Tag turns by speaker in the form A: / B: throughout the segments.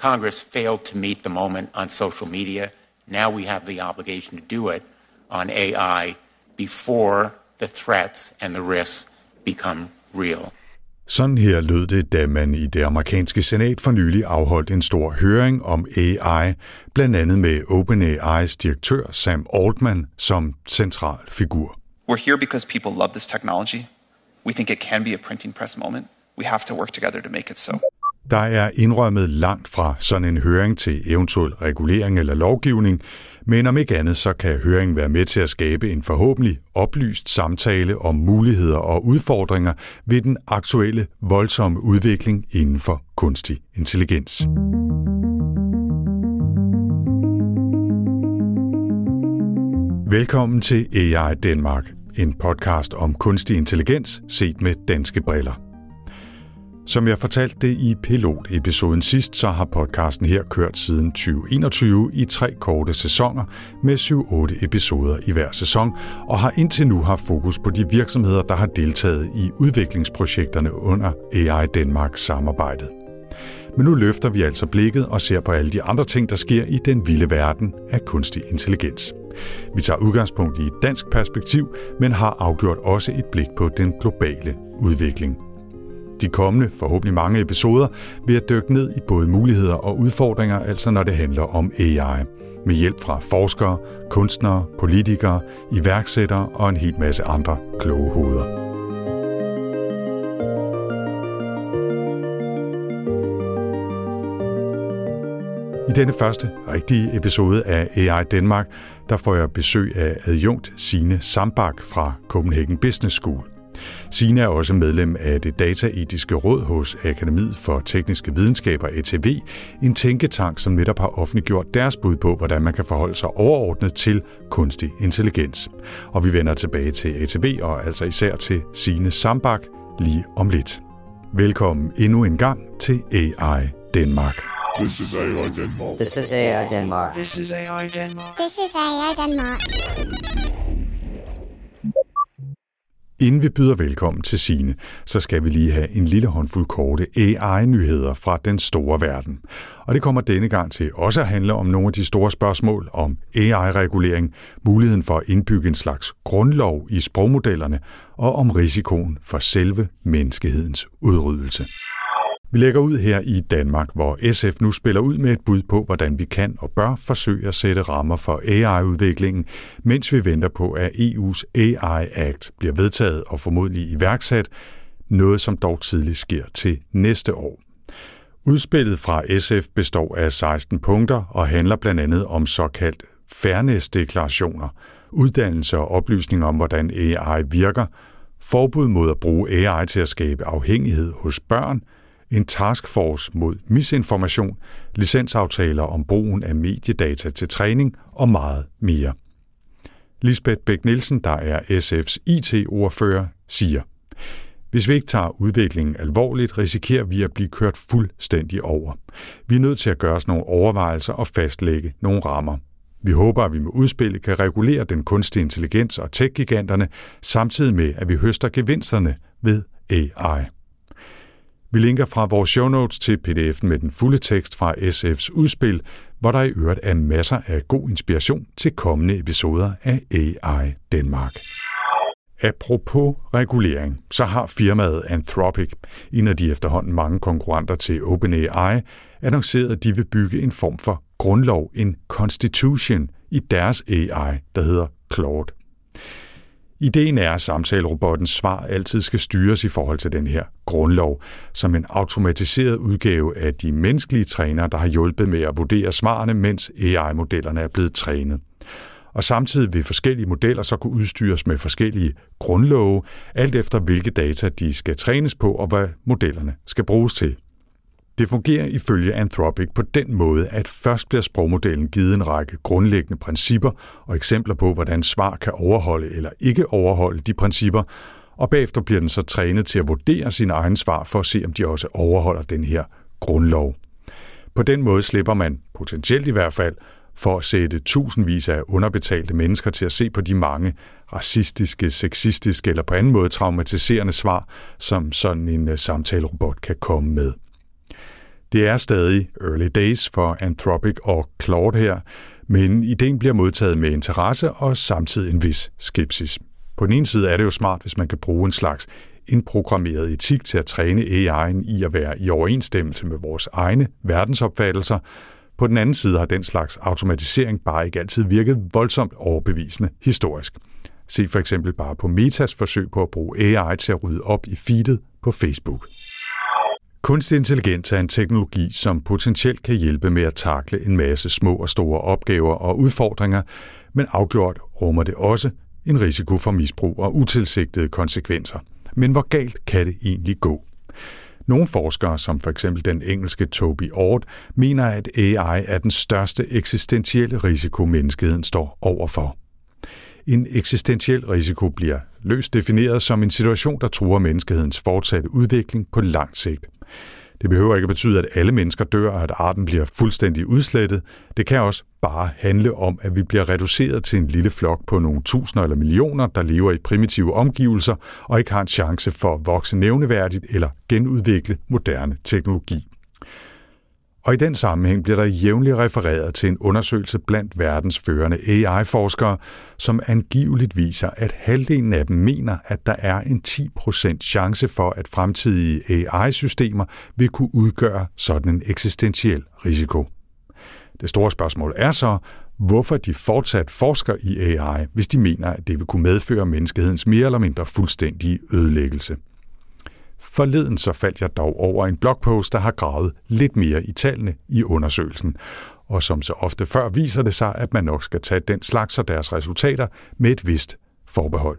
A: Congress failed to meet the moment on social media. Now we have the obligation to do it on AI before the threats and the risks become real.
B: Sådan her lød det, da man i det amerikanske senat for nylig afholdt en stor høring om AI, blandt andet med OpenAI's direktør Sam Altman som central figur.
C: We're here because people love this technology. We think it can be a printing press moment. We have to work together to make it so.
B: Der er indrømmet langt fra sådan en høring til eventuel regulering eller lovgivning, men om ikke andet, så kan høringen være med til at skabe en forhåbentlig oplyst samtale om muligheder og udfordringer ved den aktuelle voldsomme udvikling inden for kunstig intelligens. Velkommen til AI Danmark, en podcast om kunstig intelligens set med danske briller. Som jeg fortalte det i pilotepisoden sidst, så har podcasten her kørt siden 2021 i tre korte sæsoner med 7-8 episoder i hver sæson, og har indtil nu haft fokus på de virksomheder, der har deltaget i udviklingsprojekterne under AI Danmark samarbejdet. Men nu løfter vi altså blikket og ser på alle de andre ting, der sker i den vilde verden af kunstig intelligens. Vi tager udgangspunkt i et dansk perspektiv, men har afgjort også et blik på den globale udvikling de kommende, forhåbentlig mange episoder, vil at dykke ned i både muligheder og udfordringer, altså når det handler om AI. Med hjælp fra forskere, kunstnere, politikere, iværksættere og en hel masse andre kloge hoveder. I denne første rigtige episode af AI Danmark, der får jeg besøg af adjunkt Sine Sambak fra Copenhagen Business School. Sine er også medlem af det dataetiske råd hos Akademiet for Tekniske Videnskaber, ATV, en tænketank, som netop har offentliggjort deres bud på, hvordan man kan forholde sig overordnet til kunstig intelligens. Og vi vender tilbage til ATV og altså især til Sine Sambak lige om lidt. Velkommen endnu en gang til AI Danmark. This is AI Denmark. This is AI Denmark. This is AI Denmark. This is AI Denmark. Inden vi byder velkommen til Sine, så skal vi lige have en lille håndfuld korte AI-nyheder fra den store verden. Og det kommer denne gang til også at handle om nogle af de store spørgsmål om AI-regulering, muligheden for at indbygge en slags grundlov i sprogmodellerne og om risikoen for selve menneskehedens udryddelse. Vi lægger ud her i Danmark, hvor SF nu spiller ud med et bud på, hvordan vi kan og bør forsøge at sætte rammer for AI-udviklingen, mens vi venter på, at EU's AI Act bliver vedtaget og formodentlig iværksat, noget som dog tidligt sker til næste år. Udspillet fra SF består af 16 punkter og handler blandt andet om såkaldt fairness-deklarationer, uddannelse og oplysning om, hvordan AI virker, forbud mod at bruge AI til at skabe afhængighed hos børn – en taskforce mod misinformation, licensaftaler om brugen af mediedata til træning og meget mere. Lisbeth Bæk Nielsen, der er SF's IT-ordfører, siger, hvis vi ikke tager udviklingen alvorligt, risikerer vi at blive kørt fuldstændig over. Vi er nødt til at gøre os nogle overvejelser og fastlægge nogle rammer. Vi håber, at vi med udspillet kan regulere den kunstige intelligens og tech-giganterne, samtidig med, at vi høster gevinsterne ved AI. Vi linker fra vores show notes til pdf'en med den fulde tekst fra SF's udspil, hvor der i øvrigt er masser af god inspiration til kommende episoder af AI Danmark. Apropos regulering, så har firmaet Anthropic, en af de efterhånden mange konkurrenter til OpenAI, annonceret, at de vil bygge en form for grundlov, en constitution, i deres AI, der hedder Claude. Ideen er, at samtalerobottens svar altid skal styres i forhold til den her grundlov, som en automatiseret udgave af de menneskelige trænere, der har hjulpet med at vurdere svarene, mens AI-modellerne er blevet trænet. Og samtidig vil forskellige modeller så kunne udstyres med forskellige grundlove, alt efter hvilke data de skal trænes på og hvad modellerne skal bruges til. Det fungerer ifølge Anthropic på den måde, at først bliver sprogmodellen givet en række grundlæggende principper og eksempler på, hvordan svar kan overholde eller ikke overholde de principper, og bagefter bliver den så trænet til at vurdere sine egne svar for at se, om de også overholder den her grundlov. På den måde slipper man, potentielt i hvert fald, for at sætte tusindvis af underbetalte mennesker til at se på de mange racistiske, sexistiske eller på anden måde traumatiserende svar, som sådan en øh, samtalerobot kan komme med. Det er stadig early days for Anthropic og Claude her, men ideen bliver modtaget med interesse og samtidig en vis skepsis. På den ene side er det jo smart, hvis man kan bruge en slags indprogrammeret etik til at træne AI'en i at være i overensstemmelse med vores egne verdensopfattelser. På den anden side har den slags automatisering bare ikke altid virket voldsomt overbevisende historisk. Se for eksempel bare på Metas forsøg på at bruge AI til at rydde op i feedet på Facebook. Kunstig intelligens er en teknologi, som potentielt kan hjælpe med at takle en masse små og store opgaver og udfordringer, men afgjort rummer det også en risiko for misbrug og utilsigtede konsekvenser. Men hvor galt kan det egentlig gå? Nogle forskere, som for eksempel den engelske Toby Ord, mener, at AI er den største eksistentielle risiko, menneskeheden står overfor. En eksistentiel risiko bliver løst defineret som en situation, der truer menneskehedens fortsatte udvikling på lang sigt. Det behøver ikke at betyde, at alle mennesker dør, og at arten bliver fuldstændig udslettet. Det kan også bare handle om, at vi bliver reduceret til en lille flok på nogle tusinder eller millioner, der lever i primitive omgivelser og ikke har en chance for at vokse nævneværdigt eller genudvikle moderne teknologi. Og i den sammenhæng bliver der jævnligt refereret til en undersøgelse blandt verdens førende AI-forskere, som angiveligt viser, at halvdelen af dem mener, at der er en 10% chance for, at fremtidige AI-systemer vil kunne udgøre sådan en eksistentiel risiko. Det store spørgsmål er så, hvorfor de fortsat forsker i AI, hvis de mener, at det vil kunne medføre menneskehedens mere eller mindre fuldstændige ødelæggelse. Forleden så faldt jeg dog over en blogpost, der har gravet lidt mere i tallene i undersøgelsen. Og som så ofte før viser det sig, at man nok skal tage den slags og deres resultater med et vist forbehold.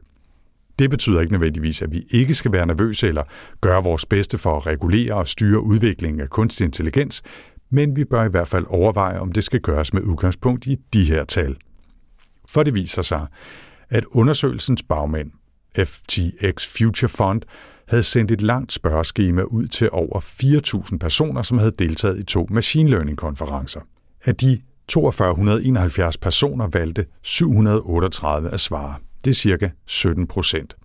B: Det betyder ikke nødvendigvis, at vi ikke skal være nervøse eller gøre vores bedste for at regulere og styre udviklingen af kunstig intelligens, men vi bør i hvert fald overveje, om det skal gøres med udgangspunkt i de her tal. For det viser sig, at undersøgelsens bagmænd, FTX Future Fund, havde sendt et langt spørgeskema ud til over 4.000 personer, som havde deltaget i to machine learning-konferencer. Af de 4271 personer valgte 738 at svare. Det er cirka 17 procent.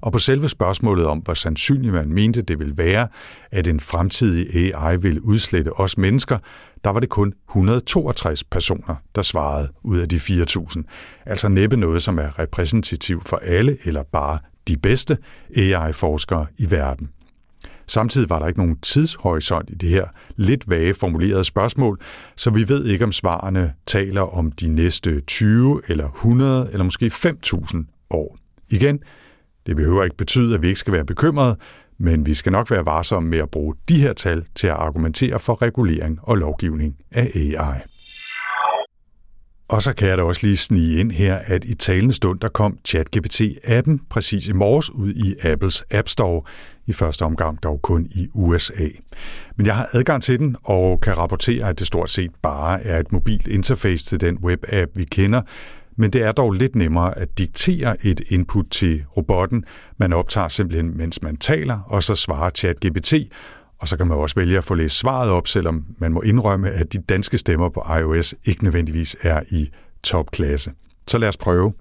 B: Og på selve spørgsmålet om, hvor sandsynligt man mente det ville være, at en fremtidig AI ville udslette os mennesker, der var det kun 162 personer, der svarede ud af de 4.000. Altså næppe noget, som er repræsentativt for alle eller bare de bedste AI-forskere i verden. Samtidig var der ikke nogen tidshorisont i det her lidt vage formulerede spørgsmål, så vi ved ikke, om svarene taler om de næste 20 eller 100 eller måske 5.000 år. Igen, det behøver ikke betyde, at vi ikke skal være bekymrede, men vi skal nok være varsomme med at bruge de her tal til at argumentere for regulering og lovgivning af AI. Og så kan jeg da også lige snige ind her, at i talende stund, der kom ChatGPT-appen præcis i morges ud i Apples App Store, i første omgang dog kun i USA. Men jeg har adgang til den og kan rapportere, at det stort set bare er et mobilt interface til den web-app, vi kender, men det er dog lidt nemmere at diktere et input til robotten. Man optager simpelthen, mens man taler, og så svarer ChatGPT, og så kan man også vælge at få læst svaret op, selvom man må indrømme, at de danske stemmer på iOS ikke nødvendigvis er i topklasse. Så lad os prøve.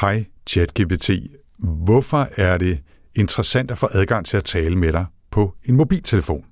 B: Hej ChatGPT. Hvorfor er det interessant at få adgang til at tale med dig på en mobiltelefon?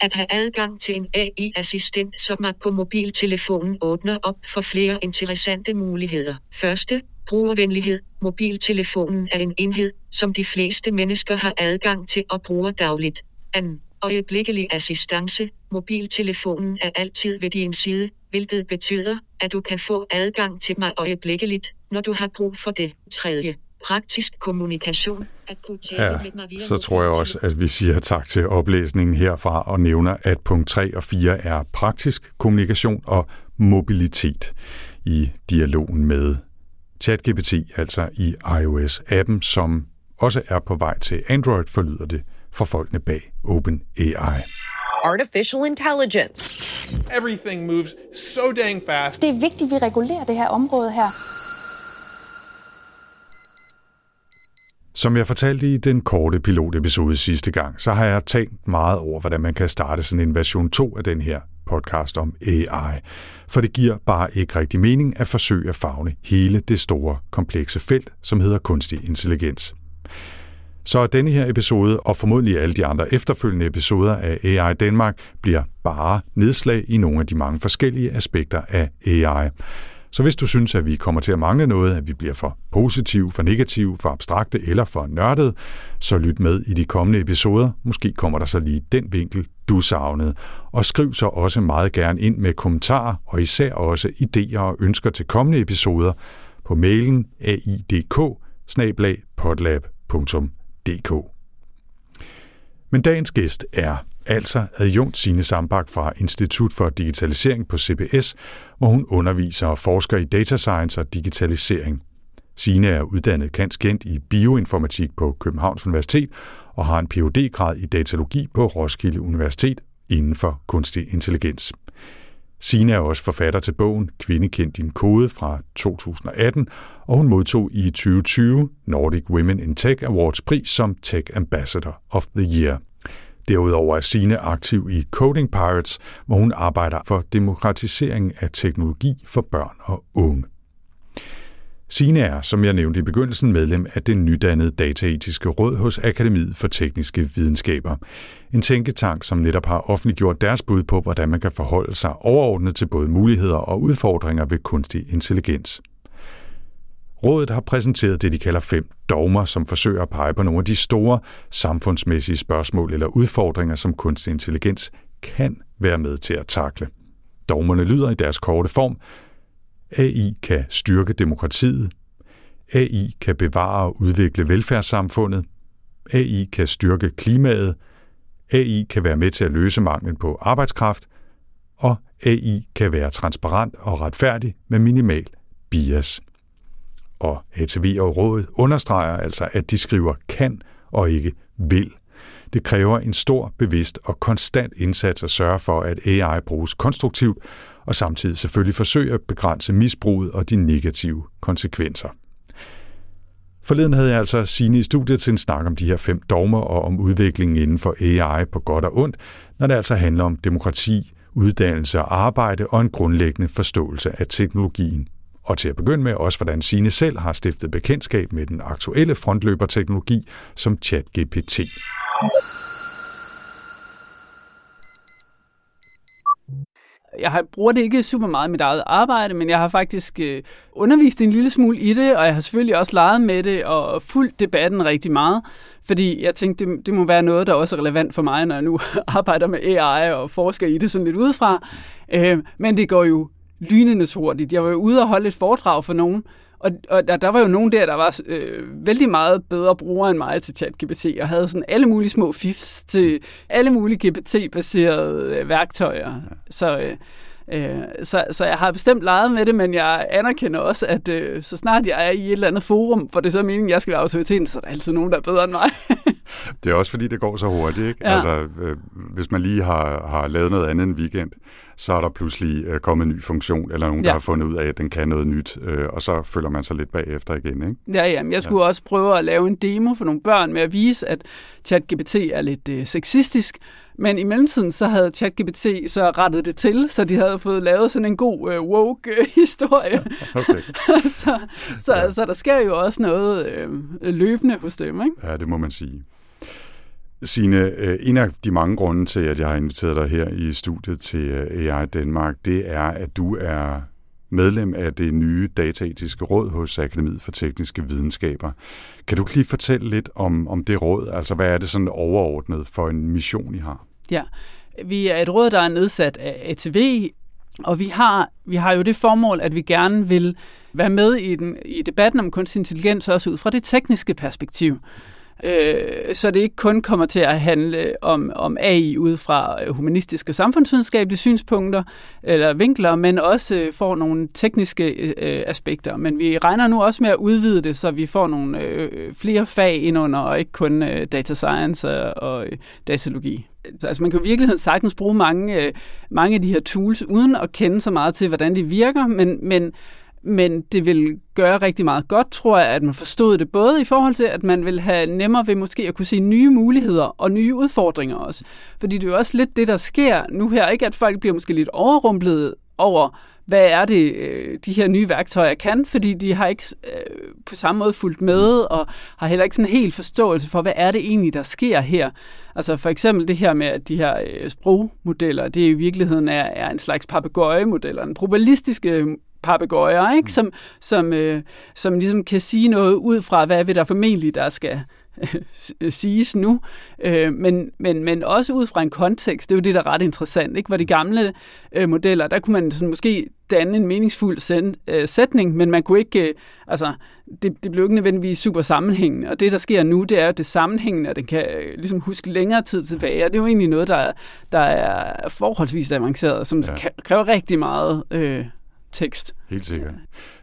D: At have adgang til en AI-assistent som er på mobiltelefonen åbner op for flere interessante muligheder. Første, brugervenlighed. Mobiltelefonen er en enhed, som de fleste mennesker har adgang til og bruger dagligt. An. Øjeblikkelig assistance. Mobiltelefonen er altid ved din side, hvilket betyder, at du kan få adgang til mig øjeblikkeligt, når du har brug for det. Tredje praktisk kommunikation. At kunne
B: ja, med mig via så tror jeg også, at vi siger tak til oplæsningen herfra og nævner, at punkt 3 og 4 er praktisk kommunikation og mobilitet i dialogen med ChatGPT, altså i iOS-appen, som også er på vej til Android, forlyder det for folkene bag OpenAI.
E: Artificial intelligence.
F: Everything moves so dang fast.
G: Det er vigtigt, at vi regulerer det her område her.
B: Som jeg fortalte i den korte pilotepisode sidste gang, så har jeg tænkt meget over, hvordan man kan starte sådan en version 2 af den her podcast om AI. For det giver bare ikke rigtig mening at forsøge at fagne hele det store, komplekse felt, som hedder kunstig intelligens. Så denne her episode, og formodentlig alle de andre efterfølgende episoder af AI Danmark, bliver bare nedslag i nogle af de mange forskellige aspekter af AI. Så hvis du synes, at vi kommer til at mangle noget, at vi bliver for positiv, for negativ, for abstrakte eller for nørdet, så lyt med i de kommende episoder. Måske kommer der så lige den vinkel, du savnede. Og skriv så også meget gerne ind med kommentarer og især også idéer og ønsker til kommende episoder på mailen aidk Men dagens gæst er altså adjunkt Signe Sambak fra Institut for Digitalisering på CBS, hvor hun underviser og forsker i data science og digitalisering. Signe er uddannet kanskent i bioinformatik på Københavns Universitet og har en Ph.D.-grad i datalogi på Roskilde Universitet inden for kunstig intelligens. Sina er også forfatter til bogen Kvinde kendt din kode fra 2018, og hun modtog i 2020 Nordic Women in Tech Awards pris som Tech Ambassador of the Year. Derudover er Signe aktiv i Coding Pirates, hvor hun arbejder for demokratisering af teknologi for børn og unge. Signe er, som jeg nævnte i begyndelsen, medlem af det nydannede dataetiske råd hos Akademiet for Tekniske Videnskaber. En tænketank, som netop har offentliggjort deres bud på, hvordan man kan forholde sig overordnet til både muligheder og udfordringer ved kunstig intelligens. Rådet har præsenteret det, de kalder fem dogmer, som forsøger at pege på nogle af de store samfundsmæssige spørgsmål eller udfordringer, som kunstig intelligens kan være med til at takle. Dogmerne lyder i deres korte form. AI kan styrke demokratiet. AI kan bevare og udvikle velfærdssamfundet. AI kan styrke klimaet. AI kan være med til at løse manglen på arbejdskraft. Og AI kan være transparent og retfærdig med minimal bias og ATV og rådet understreger altså, at de skriver kan og ikke vil. Det kræver en stor, bevidst og konstant indsats at sørge for, at AI bruges konstruktivt, og samtidig selvfølgelig forsøge at begrænse misbruget og de negative konsekvenser. Forleden havde jeg altså sine i studiet til en snak om de her fem dogmer og om udviklingen inden for AI på godt og ondt, når det altså handler om demokrati, uddannelse og arbejde og en grundlæggende forståelse af teknologien og til at begynde med også, hvordan Sine selv har stiftet bekendtskab med den aktuelle frontløberteknologi som ChatGPT.
H: Jeg bruger det ikke super meget i mit eget arbejde, men jeg har faktisk øh, undervist en lille smule i det, og jeg har selvfølgelig også leget med det og fulgt debatten rigtig meget, fordi jeg tænkte, det, det må være noget, der også er relevant for mig, når jeg nu arbejder med AI og forsker i det sådan lidt udefra. Øh, men det går jo lynende hurtigt. Jeg var jo ude og holde et foredrag for nogen, og, og der, der var jo nogen der, der var øh, vældig meget bedre brugere end mig til ChatGPT, og havde sådan alle mulige små fifs til alle mulige GPT-baserede øh, værktøjer. Så, øh, øh, så, så jeg har bestemt leget med det, men jeg anerkender også, at øh, så snart jeg er i et eller andet forum, for det er så meningen, at jeg skal være autoriteten, så er der altid nogen, der er bedre end mig.
B: det er også fordi, det går så hurtigt. Ikke?
H: Ja.
B: Altså, øh, hvis man lige har, har lavet noget andet en weekend, så er der pludselig øh, kommet en ny funktion, eller nogen, ja. der har fundet ud af, at den kan noget nyt, øh, og så følger man sig lidt bagefter igen. Ikke?
H: Ja, ja, jeg skulle ja. også prøve at lave en demo for nogle børn med at vise, at ChatGPT er lidt øh, sexistisk, men i mellemtiden så havde ChatGPT så rettet det til, så de havde fået lavet sådan en god øh, woke-historie.
B: Okay.
H: så, så, ja. så der sker jo også noget øh, løbende hos dem, ikke?
B: Ja, det må man sige. Sine, øh, en af de mange grunde til, at jeg har inviteret dig her i studiet til øh, AI Danmark, det er, at du er medlem af det nye dataetiske råd hos Akademiet for Tekniske Videnskaber. Kan du lige fortælle lidt om, om det råd? Altså, hvad er det sådan overordnet for en mission, I har?
H: Ja, vi er et råd, der er nedsat af ATV, og vi har, vi har jo det formål, at vi gerne vil være med i, den, i debatten om kunstig intelligens, også ud fra det tekniske perspektiv øh, så det ikke kun kommer til at handle om, om AI ud fra øh, humanistiske og samfundsvidenskabelige synspunkter eller vinkler, men også øh, får nogle tekniske øh, aspekter. Men vi regner nu også med at udvide det, så vi får nogle øh, flere fag ind under, og ikke kun øh, data science og, og øh, datalogi. Altså man kan i virkeligheden sagtens bruge mange, øh, mange af de her tools, uden at kende så meget til, hvordan de virker, men, men men det vil gøre rigtig meget godt, tror jeg, at man forstod det både i forhold til, at man vil have nemmere ved måske at kunne se nye muligheder og nye udfordringer også. Fordi det er jo også lidt det, der sker nu her, ikke at folk bliver måske lidt overrumplet over, hvad er det, øh, de her nye værktøjer kan, fordi de har ikke øh, på samme måde fulgt med, og har heller ikke sådan helt forståelse for, hvad er det egentlig, der sker her. Altså for eksempel det her med, at de her øh, sprogmodeller, det i virkeligheden er, er en slags papegøjemodeller, en probabilistiske papegøjer, ikke? Som, som, øh, som ligesom kan sige noget ud fra, hvad vil der formentlig, der skal siges nu, øh, men, men, men også ud fra en kontekst, det er jo det, der er ret interessant. Ikke? Hvor de gamle øh, modeller, der kunne man sådan måske danne en meningsfuld øh, sætning, men man kunne ikke, øh, altså, det, det blev ikke nødvendigvis super sammenhængende, og det, der sker nu, det er jo det sammenhængende, og den kan øh, ligesom huske længere tid tilbage, og det er jo egentlig noget, der, der er forholdsvis avanceret, som ja. kræver rigtig meget øh, tekst.
B: Helt sikkert.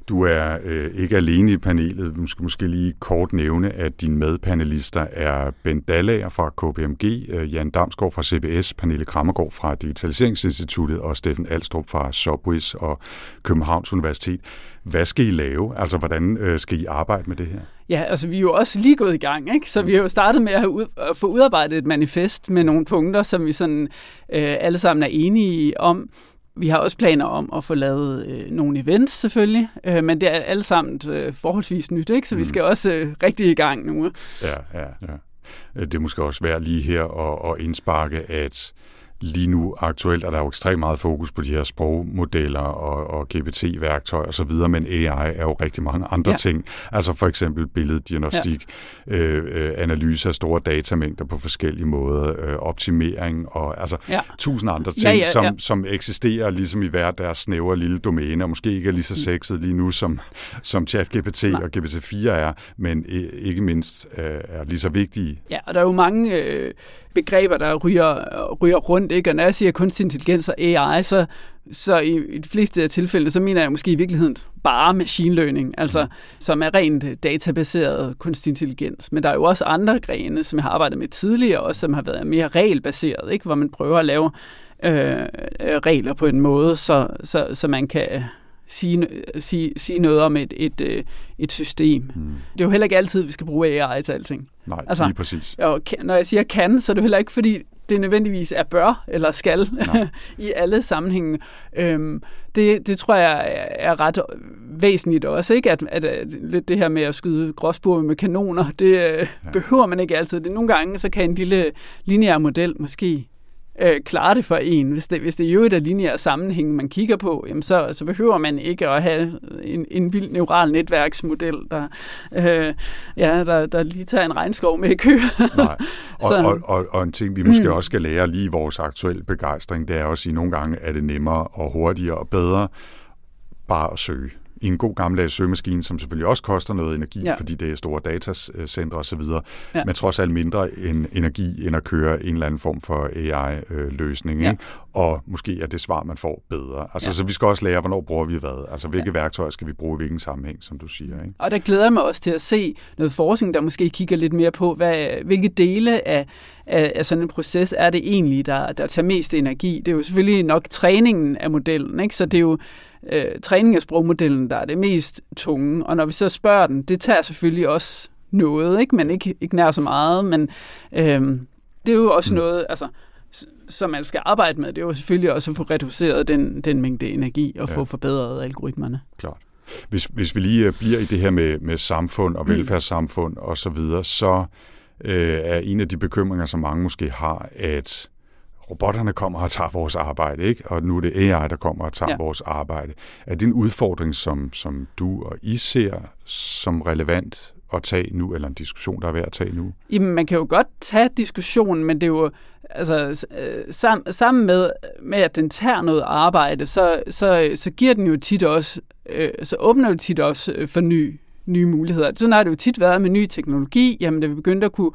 B: Du er øh, ikke alene i panelet. Du skal måske lige kort nævne, at dine medpanelister er Bent Dallager fra KPMG, øh, Jan Damsgaard fra CBS, Pernille Krammergaard fra Digitaliseringsinstituttet og Steffen Alstrup fra Subwiz og Københavns Universitet. Hvad skal I lave? Altså, hvordan øh, skal I arbejde med det her?
H: Ja, altså vi er jo også lige gået i gang, ikke? så vi har jo startet med at, have ud, at få udarbejdet et manifest med nogle punkter, som vi sådan øh, alle sammen er enige om. Vi har også planer om at få lavet øh, nogle events selvfølgelig, øh, men det er alle sammen øh, forholdsvis nyt, ikke? så vi mm. skal også øh, rigtig i gang nu.
B: Ja, ja, ja. Det er måske også værd lige her at, at indsparke, at lige nu aktuelt er der jo ekstremt meget fokus på de her sprogmodeller og, og GPT-værktøjer osv., men AI er jo rigtig mange andre ja. ting. Altså for eksempel billeddiagnostik, ja. øh, øh, analyse af store datamængder på forskellige måder, øh, optimering og altså ja. tusind andre ting, ja, ja, ja. Som, som eksisterer ligesom i hver deres snævre lille domæne, og måske ikke er lige så mm. sexet lige nu, som, som ChatGPT og GPT-4 er, men ikke mindst øh, er lige så vigtige.
H: Ja, og der er jo mange... Øh begreber, der ryger, ryger rundt. Ikke? Og når jeg siger kunstig intelligens og AI, så, så i, i de fleste af tilfældene, så mener jeg måske i virkeligheden bare machine learning, altså mm. som er rent databaseret kunstig intelligens. Men der er jo også andre grene, som jeg har arbejdet med tidligere, og som har været mere regelbaseret, ikke? hvor man prøver at lave øh, regler på en måde, så, så, så man kan sige, sige, sige noget om et, et, et, et system. Mm. Det er jo heller ikke altid, vi skal bruge AI til alting.
B: Nej, altså, lige præcis.
H: Og når jeg siger kan, så er det heller ikke, fordi det nødvendigvis er bør eller skal i alle sammenhænge. Øhm, det, det tror jeg er ret væsentligt også, ikke? At, at, at lidt det her med at skyde gråsbur med kanoner, det øh, ja. behøver man ikke altid. Det, nogle gange så kan en lille lineær model måske øh, klare det for en. Hvis det, hvis det jo er der lineære sammenhæng, man kigger på, jamen så, så behøver man ikke at have en, en vild neural netværksmodel, der, øh, ja, der, der lige tager en regnskov med i kø.
B: Nej. Og, og, og, og en ting, vi måske mm. også skal lære lige i vores aktuelle begejstring, det er også at sige, at nogle gange er det nemmere og hurtigere og bedre bare at søge i en god gammeldags søgemaskine, som selvfølgelig også koster noget energi, ja. fordi det er store datacentre osv., ja. men trods alt mindre en energi end at køre en eller anden form for AI-løsning. Ja. Ikke? Og måske er det svar, man får bedre. Altså, ja. Så vi skal også lære, hvornår bruger vi hvad? Altså, hvilke ja. værktøjer skal vi bruge i hvilken sammenhæng, som du siger. Ikke?
H: Og der glæder jeg mig også til at se noget forskning, der måske kigger lidt mere på, hvad, hvilke dele af, af, af sådan en proces er det egentlig, der, der tager mest energi. Det er jo selvfølgelig nok træningen af modellen, ikke? så det er jo øh, træning af sprogmodellen, der er det mest tunge. Og når vi så spørger den, det tager selvfølgelig også noget, ikke? men ikke, ikke nær så meget. Men øh, det er jo også mm. noget, altså, som man skal arbejde med. Det er jo selvfølgelig også at få reduceret den, den mængde energi og ja. få forbedret algoritmerne.
B: Klart. Hvis, hvis vi lige øh, bliver i det her med, med samfund og mm. velfærdssamfund og så videre, så øh, er en af de bekymringer, som mange måske har, at robotterne kommer og tager vores arbejde, ikke? og nu er det AI, der kommer og tager ja. vores arbejde. Er det en udfordring, som, som du og I ser som relevant at tage nu, eller en diskussion, der er værd at tage nu?
H: Jamen, man kan jo godt tage diskussionen, men det er jo altså, sam, sammen med, med, at den tager noget arbejde, så, så, så giver den jo tit også, øh, så åbner det tit også øh, for ny, nye muligheder. Sådan har det jo tit været med ny teknologi. Jamen, da vi begyndte at kunne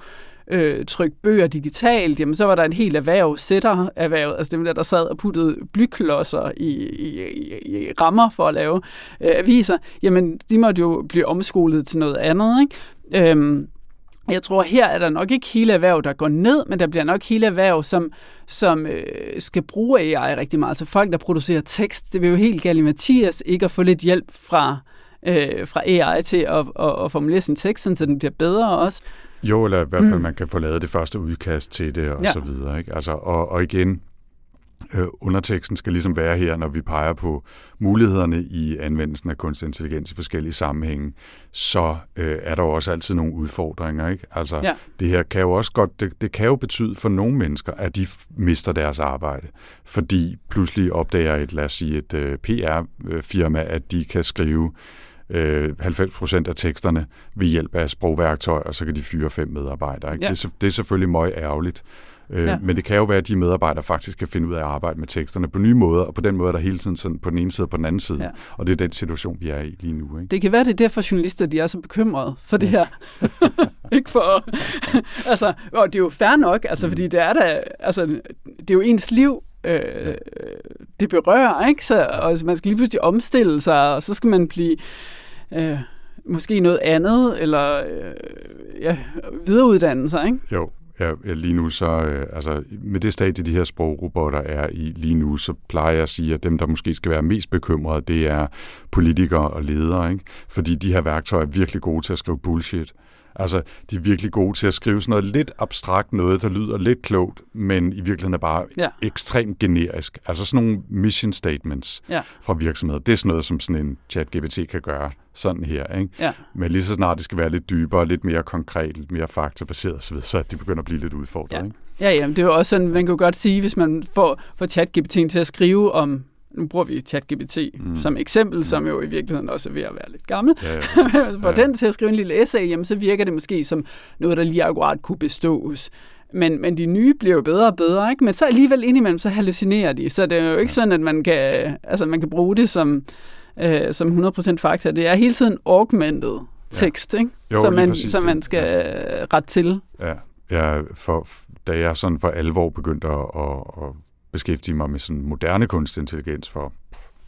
H: øh, trykke bøger digitalt, jamen så var der en helt erhverv, sætter erhverv, altså dem der, der sad og puttede blyklodser i, i, i, i rammer for at lave øh, aviser, jamen de måtte jo blive omskolet til noget andet, ikke? Øhm, jeg tror, her er der nok ikke hele erhverv, der går ned, men der bliver nok hele erhverv, som, som øh, skal bruge AI rigtig meget. Så folk, der producerer tekst, det vil jo helt galt i Mathias ikke at få lidt hjælp fra, øh, fra AI til at, at, at formulere sin tekst, så den bliver bedre også.
B: Jo, eller i hvert fald, mm. man kan få lavet det første udkast til det, og ja. så videre. Ikke? Altså, og, og igen, Øh, underteksten skal ligesom være her, når vi peger på mulighederne i anvendelsen af kunstig intelligens i forskellige sammenhænge, så øh, er der jo også altid nogle udfordringer. Ikke? Altså,
H: Ja.
B: det her kan jo også godt, det, det kan jo betyde for nogle mennesker, at de mister deres arbejde, fordi pludselig opdager et, lad os sige, et øh, PR-firma, at de kan skrive øh, 90% af teksterne ved hjælp af sprogværktøj, og så kan de fyre fem medarbejdere. Ikke?
H: Ja.
B: Det, er, det er selvfølgelig meget ærgerligt. Øh,
H: Ja.
B: Men det kan jo være, at de medarbejdere faktisk kan finde ud af at arbejde med teksterne på nye måder, og på den måde er der hele tiden sådan på den ene side og på den anden side.
H: Ja.
B: Og det er den situation, vi er i lige nu. Ikke?
H: Det kan være, det er derfor journalister de er så bekymrede for det her. ikke for... altså, og det er jo fair nok, altså, fordi det er da... Altså, det er jo ens liv, øh, det berører, ikke? Så, og man skal lige pludselig omstille sig, og så skal man blive... Øh, måske noget andet, eller øh, ja, videreuddanne sig, ikke?
B: Jo, ja, ja, lige nu så, øh, altså med det stadie, de her sprogrobotter er i lige nu, så plejer jeg at sige, at dem, der måske skal være mest bekymrede, det er politikere og ledere, ikke? Fordi de her værktøjer er virkelig gode til at skrive bullshit. Altså, de er virkelig gode til at skrive sådan noget lidt abstrakt noget, der lyder lidt klogt, men i virkeligheden er bare
H: Ja.
B: ekstremt generisk. Altså sådan nogle mission statements
H: Ja.
B: fra virksomheder. Det er sådan noget, som sådan en chat-GPT kan gøre sådan her. Ikke?
H: Ja.
B: Men lige så snart det skal være lidt dybere, lidt mere konkret, lidt mere faktabaseret osv., så er de begynder at blive lidt udfordret.
H: Ja.
B: Ikke?
H: Ja, ja, men det er jo også sådan, man kan jo godt sige, hvis man får, får ChatGPT'en til at skrive om, nu bruger vi ChatGPT mm. som eksempel, som jo i virkeligheden også er ved at være lidt gammel,
B: Ja, ja,
H: man får den til at skrive en lille essay, jamen, så virker det måske som noget, der lige akkurat kunne bestås. Men, men de nye bliver jo bedre og bedre, ikke? Men så alligevel indimellem, så hallucinerer de. Så det er jo ikke sådan, at man kan, altså, man kan bruge det som, øh, som 100% fakta. Det er hele tiden augmented tekst, ikke?
B: Jo,
H: så man,
B: præcis
H: så man skal ja. rette til.
B: Ja, jeg, for, da jeg sådan for alvor begyndte at, at, at beskæftige mig med sådan moderne kunstig intelligens for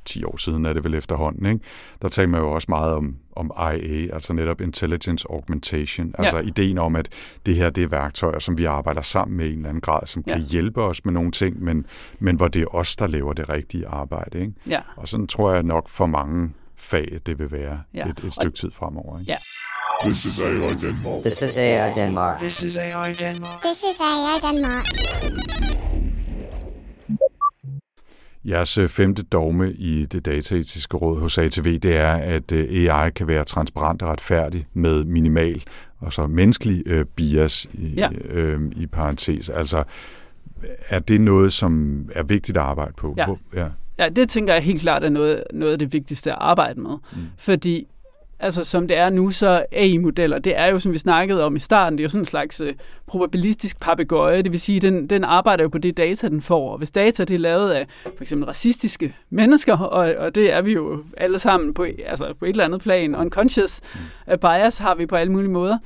B: 10 år siden er det vel efterhånden, ikke? der taler man jo også meget om, om IA, altså netop Intelligence Augmentation, altså ideen om, at det her det er værktøjer, som vi arbejder sammen med i en eller anden grad, som
H: Ja.
B: kan hjælpe os med nogle ting, men, men hvor det er os, der laver det rigtige arbejde. Ikke?
H: Ja.
B: Og sådan tror jeg nok for mange fag, at det vil være
H: Ja.
B: et, et stykke tid fremover. Ikke?
H: Ja.
I: This is AI Denmark.
J: This is AI Denmark.
K: This is AI Denmark.
L: This is AI Denmark.
B: Jeres øh, femte dogme i det dataetiske råd hos ATV, det er, at øh, AI kan være transparent og retfærdig med minimal og så menneskelig øh, bias i,
H: Ja.
B: øh, i parentes. Altså, er det noget, som er vigtigt at arbejde på?
H: Ja.
B: Hvor, ja.
H: Ja, det tænker jeg helt klart er noget, noget af det vigtigste at arbejde med. Mm. Fordi altså, som det er nu, så AI-modeller, det er jo, som vi snakkede om i starten, det er jo sådan en slags øh, probabilistisk papegøje. Det vil sige, den, den arbejder jo på det data, den får. Og hvis data det er lavet af for eksempel racistiske mennesker, og, og det er vi jo alle sammen på, altså på et eller andet plan, unconscious mm. bias har vi på alle mulige måder,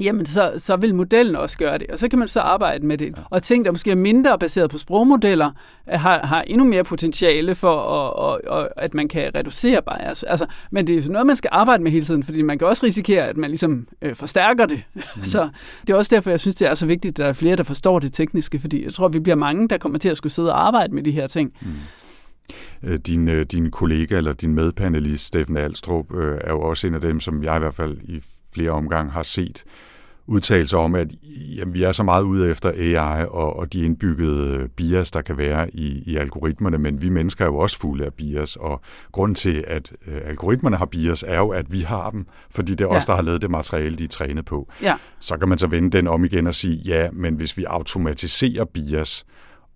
H: jamen så, så vil modellen også gøre det, og så kan man så arbejde med det. Ja. Og ting, der måske er mindre baseret på sprogmodeller, har, har endnu mere potentiale for, at, at, at, at man kan reducere bias. Altså, men det er noget, man skal arbejde med hele tiden, fordi man kan også risikere, at man ligesom øh, forstærker det. Mm. så det er også derfor, jeg synes, det er så vigtigt, at der er flere, der forstår det tekniske, fordi jeg tror, vi bliver mange, der kommer til at skulle sidde og arbejde med de her ting. Mm.
B: Øh, Din, øh, din kollega eller din medpanelist, Steffen Alstrup, øh, er jo også en af dem, som jeg i hvert fald i flere omgange har set udtalelser om, at jamen, vi er så meget ude efter AI og, og de indbyggede bias, der kan være i, i algoritmerne, men vi mennesker er jo også fulde af bias, og grund til, at øh, algoritmerne har bias, er jo, at vi har dem, fordi det er
H: Ja.
B: os, der har lavet det materiale, de er trænet på.
H: Ja.
B: Så kan man så vende den om igen og sige, ja, men hvis vi automatiserer bias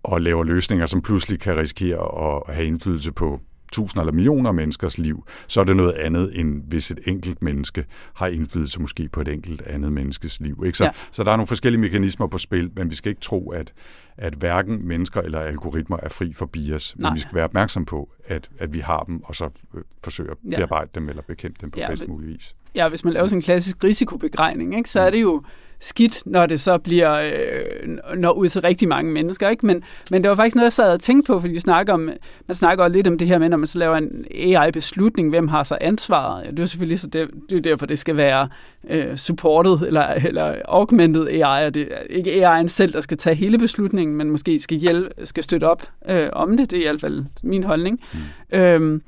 B: og laver løsninger, som pludselig kan risikere at have indflydelse på tusinder eller millioner menneskers liv, så er det noget andet, end hvis et enkelt menneske har indflydelse måske på et enkelt andet menneskes liv. Ikke? Så,
H: Ja.
B: ja. så der er nogle forskellige mekanismer på spil, men vi skal ikke tro, at, at hverken mennesker eller algoritmer er fri for bias,
H: Nej.
B: men vi skal være opmærksom på, at, at vi har dem, og så øh, forsøge at
H: Ja.
B: bearbejde dem eller bekæmpe dem på
H: Ja,
B: ja, bedst mulig vis.
H: ja, hvis man laver sådan en klassisk risikoberegning, ikke, så er det jo skidt, når det så bliver øh, når ud til rigtig mange mennesker. Ikke? Men, men det var faktisk noget, jeg sad og tænkte på, fordi vi snakker om, man snakker også lidt om det her med, når man så laver en AI-beslutning, hvem har så ansvaret? Det er selvfølgelig så det, det er derfor, det skal være øh, supported eller, eller augmented AI, og det er ikke AI'en selv, der skal tage hele beslutningen, men måske skal hjælpe, skal støtte op øh, om det. Det er i hvert fald min holdning. Mm. Øhm,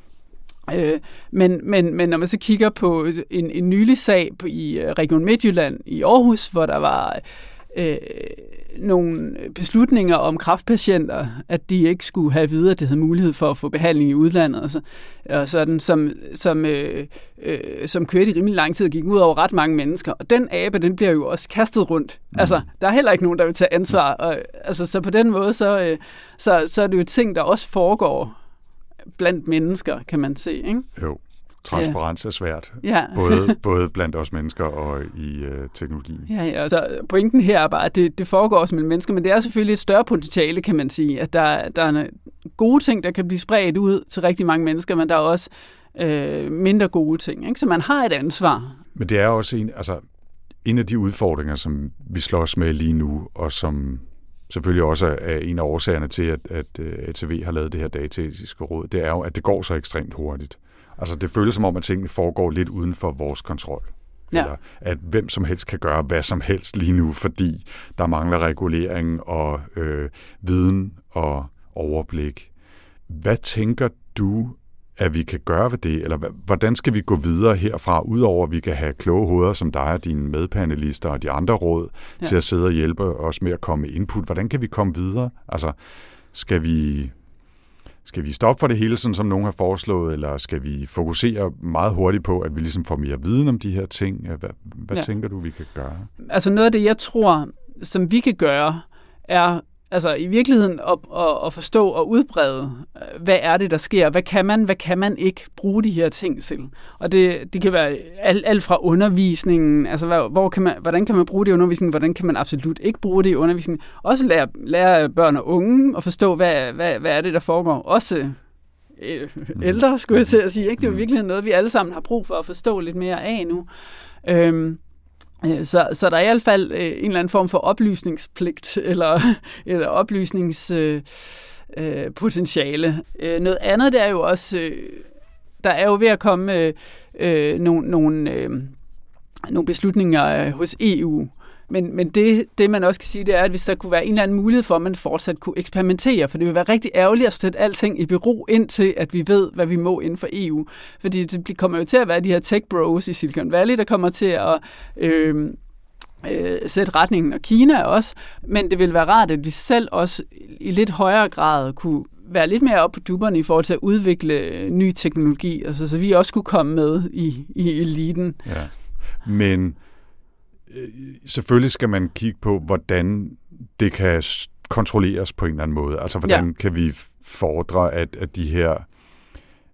H: Øh, men, men, men når man så kigger på en, en nylig sag i øh, Region Midtjylland i Aarhus, hvor der var øh, nogle beslutninger om kraftpatienter, at de ikke skulle have videre, at de havde mulighed for at få behandling i udlandet, og, så, og sådan, som, som, øh, øh, som kørte i rimelig lang tid og gik ud over ret mange mennesker. Og den abe, den bliver jo også kastet rundt. Mm. Altså, der er heller ikke nogen, der vil tage ansvar. Og, altså, så på den måde, så, øh, så, så er det jo ting, der også foregår blandt mennesker, kan man se. Ikke?
B: Jo. Transparens ja. er svært,
H: ja.
B: både, både blandt os mennesker og i øh, teknologien.
H: Ja, ja, så pointen her er bare, at det, det foregår også mellem mennesker, men det er selvfølgelig et større potentiale, kan man sige, at der, der er gode ting, der kan blive spredt ud til rigtig mange mennesker, men der er også øh, mindre gode ting, ikke? så man har et ansvar.
B: Men det er også en, altså, en af de udfordringer, som vi slås med lige nu, og som selvfølgelig også er en af årsagerne til, at, at ATV har lavet det her dataetiske råd, det er jo, at det går så ekstremt hurtigt. Altså det føles som om, at tingene foregår lidt uden for vores kontrol. Ja. Eller at hvem som helst kan gøre hvad som helst lige nu, fordi der mangler regulering og øh, viden og overblik. Hvad tænker du, at vi kan gøre ved det? Eller hvordan skal vi gå videre herfra, udover at vi kan have kloge hoveder som dig og dine medpanelister og de andre råd ja. til at sidde og hjælpe os med at komme med input? Hvordan kan vi komme videre? Altså, skal vi skal vi stoppe for det hele, sådan som nogen har foreslået, eller skal vi fokusere meget hurtigt på, at vi ligesom får mere viden om de her ting? Hvad, hvad ja. tænker du, vi kan gøre?
H: Altså noget af det, jeg tror, som vi kan gøre, er altså i virkeligheden at, at, at forstå og udbrede, hvad er det, der sker? Hvad kan man, hvad kan man ikke bruge de her ting til? Og det, det kan være alt, alt fra undervisningen, altså hvor, hvor kan man, hvordan kan man bruge det i undervisningen, hvordan kan man absolut ikke bruge det i undervisningen? Også lære, lære børn og unge at forstå, hvad, hvad, hvad er det, der foregår? Også øh, ældre, skulle jeg til at sige. Ikke? Det er jo virkelig noget, vi alle sammen har brug for at forstå lidt mere af nu. Øhm, Øh, Øh, så, så der er i hvert fald øh, en eller anden form for oplysningspligt, eller, eller oplysningspotentiale. Øh, øh, øh, noget andet det er jo også, øh, der er jo ved at komme øh, øh, nogle, nogle, øh, nogle beslutninger øh, hos EU, men, men det, det, man også kan sige, det er, at hvis der kunne være en eller anden mulighed for, at man fortsat kunne eksperimentere, for det vil være rigtig ærgerligt at sætte alting i bero, indtil at vi ved, hvad vi må inden for EU. Fordi det kommer jo til at være de her tech bros i Silicon Valley, der kommer til at... Øh, øh, sætte retningen, og Kina også, men det vil være rart, at vi selv også i lidt højere grad kunne være lidt mere op på duberne i forhold til at udvikle ny teknologi, altså, så vi også kunne komme med i, i eliten.
B: Ja. Men Øh, selvfølgelig skal man kigge på, hvordan det kan kontrolleres på en eller anden måde. Altså, hvordan ja. kan vi fordre, at, at de her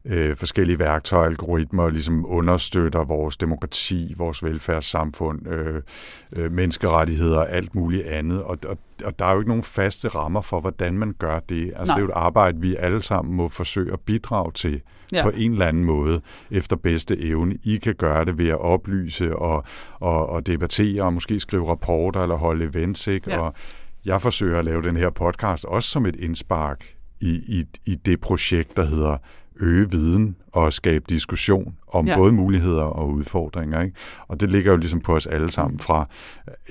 B: øh, forskellige værktøjer og algoritmer ligesom understøtter vores demokrati, vores velfærdssamfund, øh, øh, menneskerettigheder og alt muligt andet. Og, og, og der er jo ikke nogen faste rammer for, hvordan man gør det. Altså, Nej. det er jo et arbejde, vi alle sammen må forsøge at bidrage til ja. på en eller anden måde efter bedste evne. I kan gøre det ved at oplyse og, og, og debattere og måske skrive rapporter eller holde events. Ikke? Ja. Og jeg forsøger at lave den her podcast også som et indspark i, i, i det projekt, der hedder øge viden og skabe diskussion om ja. både muligheder og udfordringer. Ikke? Og det ligger jo ligesom på os alle sammen fra,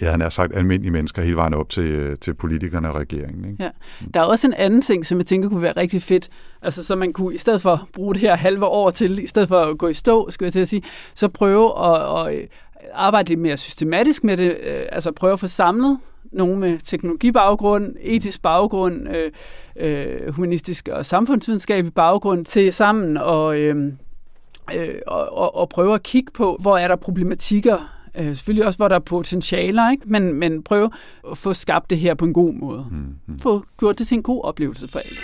B: jeg har sagt, almindelige mennesker hele vejen op til, til politikerne og regeringen. Ikke?
H: Ja. Der er også en anden ting, som jeg tænker kunne være rigtig fedt, altså så man kunne i stedet for at bruge det her halve år til, i stedet for at gå i stå, skulle jeg til at sige, så prøve at, at arbejde lidt mere systematisk med det, øh, altså prøve at få samlet nogen med teknologibaggrund, etisk baggrund, øh, øh, humanistisk og samfundsvidenskabelig baggrund til sammen og, øh, øh, og, og, og prøve at kigge på, hvor er der problematikker, øh, selvfølgelig også, hvor der er potentialer, ikke? Men, men prøve at få skabt det her på en god måde. Mm, hmm Få gjort det til en god oplevelse for alle.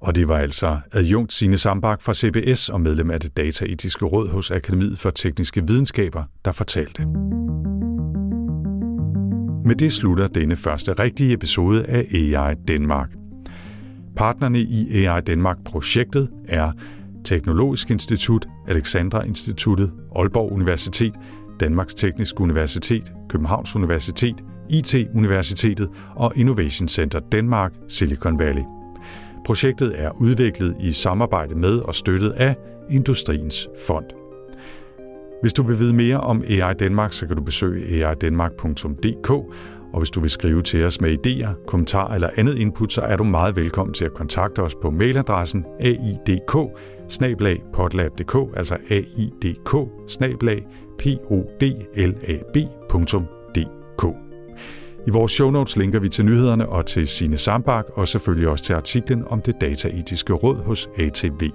B: Og det var altså adjunkt Signe Sambak fra CBS og medlem af det dataetiske råd hos Akademiet for Tekniske Videnskaber, der fortalte. Med det slutter denne første rigtige episode af AI Danmark. Partnerne i AI Danmark-projektet er Teknologisk Institut, Alexandra Instituttet, Aalborg Universitet, Danmarks Tekniske Universitet, Københavns Universitet, IT-universitetet og Innovation Center Danmark, Silicon Valley. Projektet er udviklet i samarbejde med og støttet af Industriens Fond. Hvis du vil vide mere om AI Danmark, så kan du besøge aidanmark.dk, Og hvis du vil skrive til os med idéer, kommentarer eller andet input, så er du meget velkommen til at kontakte os på mailadressen aidk altså aidk podlab.dk. I vores show notes linker vi til nyhederne og til sine Sambak, og selvfølgelig også til artiklen om det dataetiske råd hos ATV.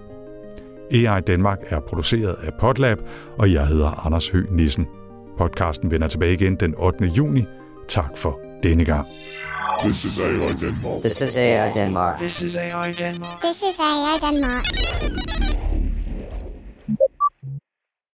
B: AI Danmark er produceret af Podlab, og jeg hedder Anders Høgh Nissen. Podcasten vender tilbage igen den 8. juni. Tak for denne gang.
I: This is AI Denmark.
J: This is AI Denmark.
K: This is AI Denmark. This is AI Denmark.